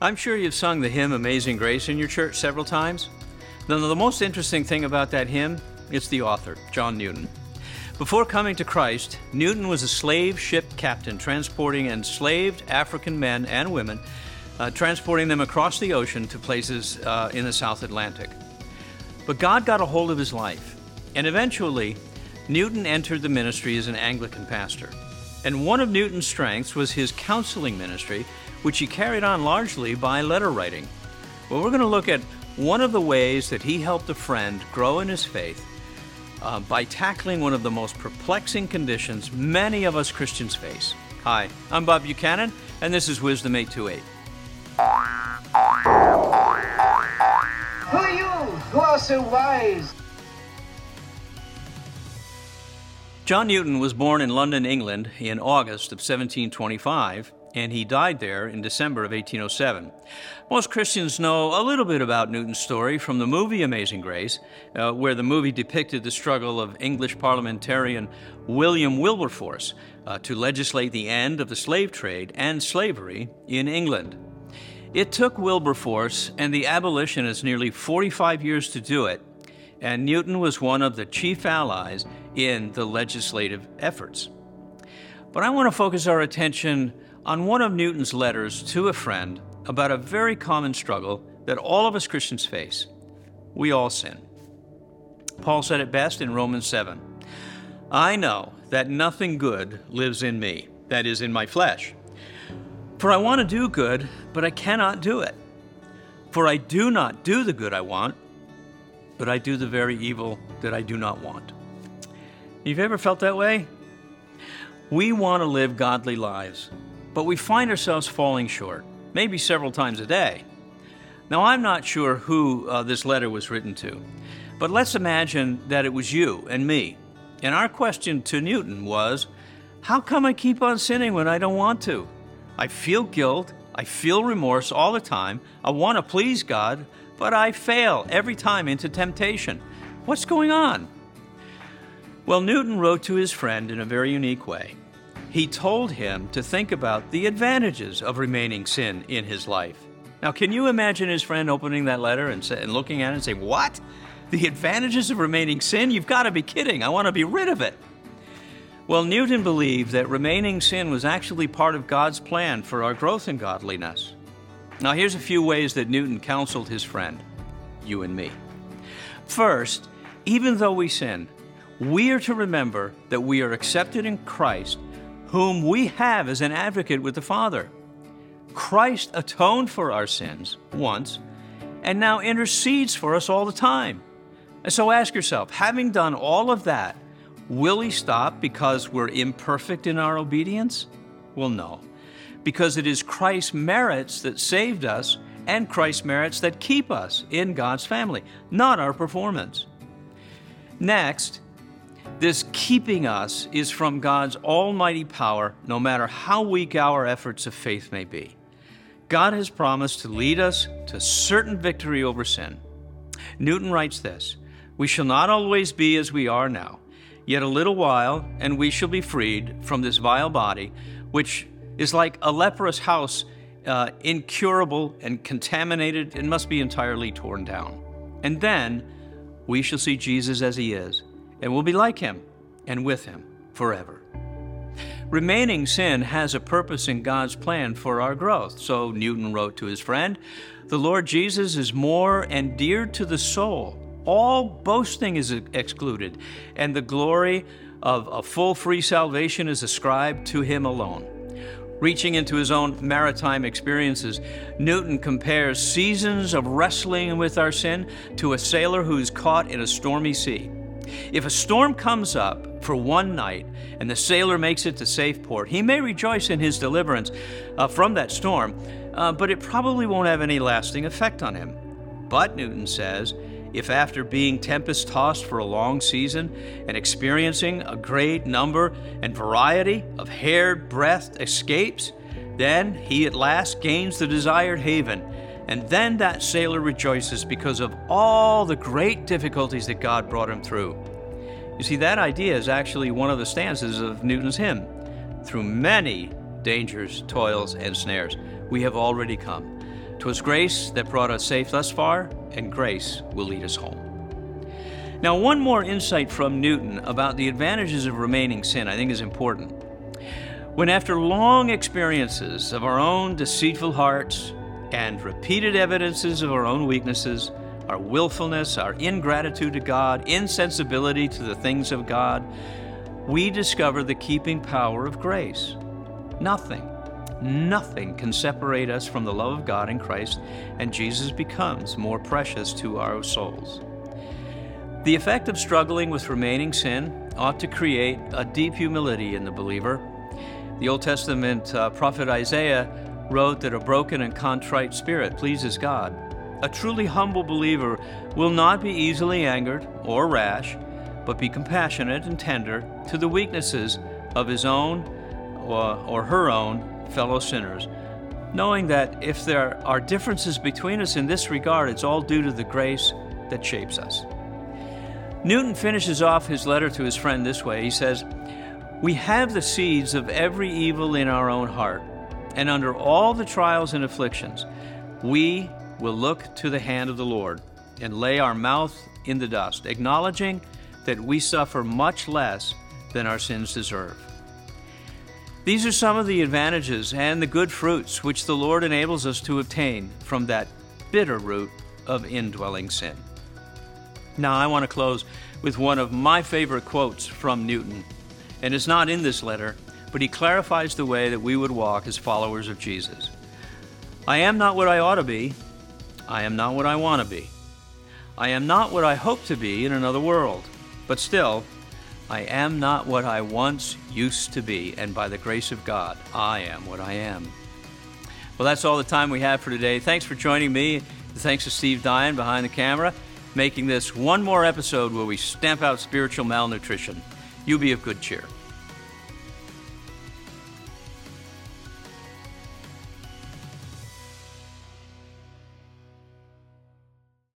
I'm sure you've sung the hymn Amazing Grace in your church several times. Now, the most interesting thing about that hymn is the author, John Newton. Before coming to Christ, Newton was a slave ship captain transporting enslaved African men and women, uh, transporting them across the ocean to places uh, in the South Atlantic. But God got a hold of his life, and eventually, Newton entered the ministry as an Anglican pastor. And one of Newton's strengths was his counseling ministry, which he carried on largely by letter writing. Well, we're going to look at one of the ways that he helped a friend grow in his faith uh, by tackling one of the most perplexing conditions many of us Christians face. Hi, I'm Bob Buchanan, and this is Wisdom 828. Who are you who are so wise? John Newton was born in London, England in August of 1725 and he died there in December of 1807. Most Christians know a little bit about Newton's story from the movie Amazing Grace, uh, where the movie depicted the struggle of English parliamentarian William Wilberforce uh, to legislate the end of the slave trade and slavery in England. It took Wilberforce and the abolitionists nearly 45 years to do it, and Newton was one of the chief allies in the legislative efforts. But I want to focus our attention on one of Newton's letters to a friend about a very common struggle that all of us Christians face. We all sin. Paul said it best in Romans 7 I know that nothing good lives in me, that is, in my flesh. For I want to do good, but I cannot do it. For I do not do the good I want, but I do the very evil that I do not want. You've ever felt that way? We want to live godly lives, but we find ourselves falling short, maybe several times a day. Now, I'm not sure who uh, this letter was written to, but let's imagine that it was you and me. And our question to Newton was How come I keep on sinning when I don't want to? I feel guilt, I feel remorse all the time, I want to please God, but I fail every time into temptation. What's going on? Well, Newton wrote to his friend in a very unique way he told him to think about the advantages of remaining sin in his life. Now, can you imagine his friend opening that letter and, say, and looking at it and say, What? The advantages of remaining sin? You've got to be kidding. I want to be rid of it. Well, Newton believed that remaining sin was actually part of God's plan for our growth in godliness. Now, here's a few ways that Newton counseled his friend, you and me. First, even though we sin, we are to remember that we are accepted in Christ whom we have as an advocate with the Father. Christ atoned for our sins once and now intercedes for us all the time. And so ask yourself having done all of that, will he stop because we're imperfect in our obedience? Well, no, because it is Christ's merits that saved us and Christ's merits that keep us in God's family, not our performance. Next, this keeping us is from God's almighty power, no matter how weak our efforts of faith may be. God has promised to lead us to certain victory over sin. Newton writes this We shall not always be as we are now, yet a little while, and we shall be freed from this vile body, which is like a leprous house, uh, incurable and contaminated, and must be entirely torn down. And then we shall see Jesus as he is and will be like him and with him forever. Remaining sin has a purpose in God's plan for our growth. So Newton wrote to his friend, The Lord Jesus is more endeared to the soul. All boasting is excluded, and the glory of a full free salvation is ascribed to him alone. Reaching into his own maritime experiences, Newton compares seasons of wrestling with our sin to a sailor who's caught in a stormy sea. If a storm comes up for one night and the sailor makes it to safe port, he may rejoice in his deliverance uh, from that storm, uh, but it probably won't have any lasting effect on him. But, Newton says, if after being tempest tossed for a long season and experiencing a great number and variety of hair breadth escapes, then he at last gains the desired haven and then that sailor rejoices because of all the great difficulties that God brought him through. You see, that idea is actually one of the stanzas of Newton's hymn. Through many dangers, toils, and snares, we have already come. 'Twas grace that brought us safe thus far, and grace will lead us home. Now, one more insight from Newton about the advantages of remaining sin I think is important. When, after long experiences of our own deceitful hearts and repeated evidences of our own weaknesses, our willfulness, our ingratitude to God, insensibility to the things of God, we discover the keeping power of grace. Nothing, nothing can separate us from the love of God in Christ, and Jesus becomes more precious to our souls. The effect of struggling with remaining sin ought to create a deep humility in the believer the Old Testament uh, prophet Isaiah wrote that a broken and contrite spirit pleases God. A truly humble believer will not be easily angered or rash, but be compassionate and tender to the weaknesses of his own or, or her own fellow sinners, knowing that if there are differences between us in this regard, it's all due to the grace that shapes us. Newton finishes off his letter to his friend this way. He says, we have the seeds of every evil in our own heart, and under all the trials and afflictions, we will look to the hand of the Lord and lay our mouth in the dust, acknowledging that we suffer much less than our sins deserve. These are some of the advantages and the good fruits which the Lord enables us to obtain from that bitter root of indwelling sin. Now, I want to close with one of my favorite quotes from Newton and it's not in this letter, but he clarifies the way that we would walk as followers of Jesus. I am not what I ought to be. I am not what I want to be. I am not what I hope to be in another world. But still, I am not what I once used to be, and by the grace of God, I am what I am. Well, that's all the time we have for today. Thanks for joining me. Thanks to Steve Dyan behind the camera, making this one more episode where we stamp out spiritual malnutrition you be of good cheer.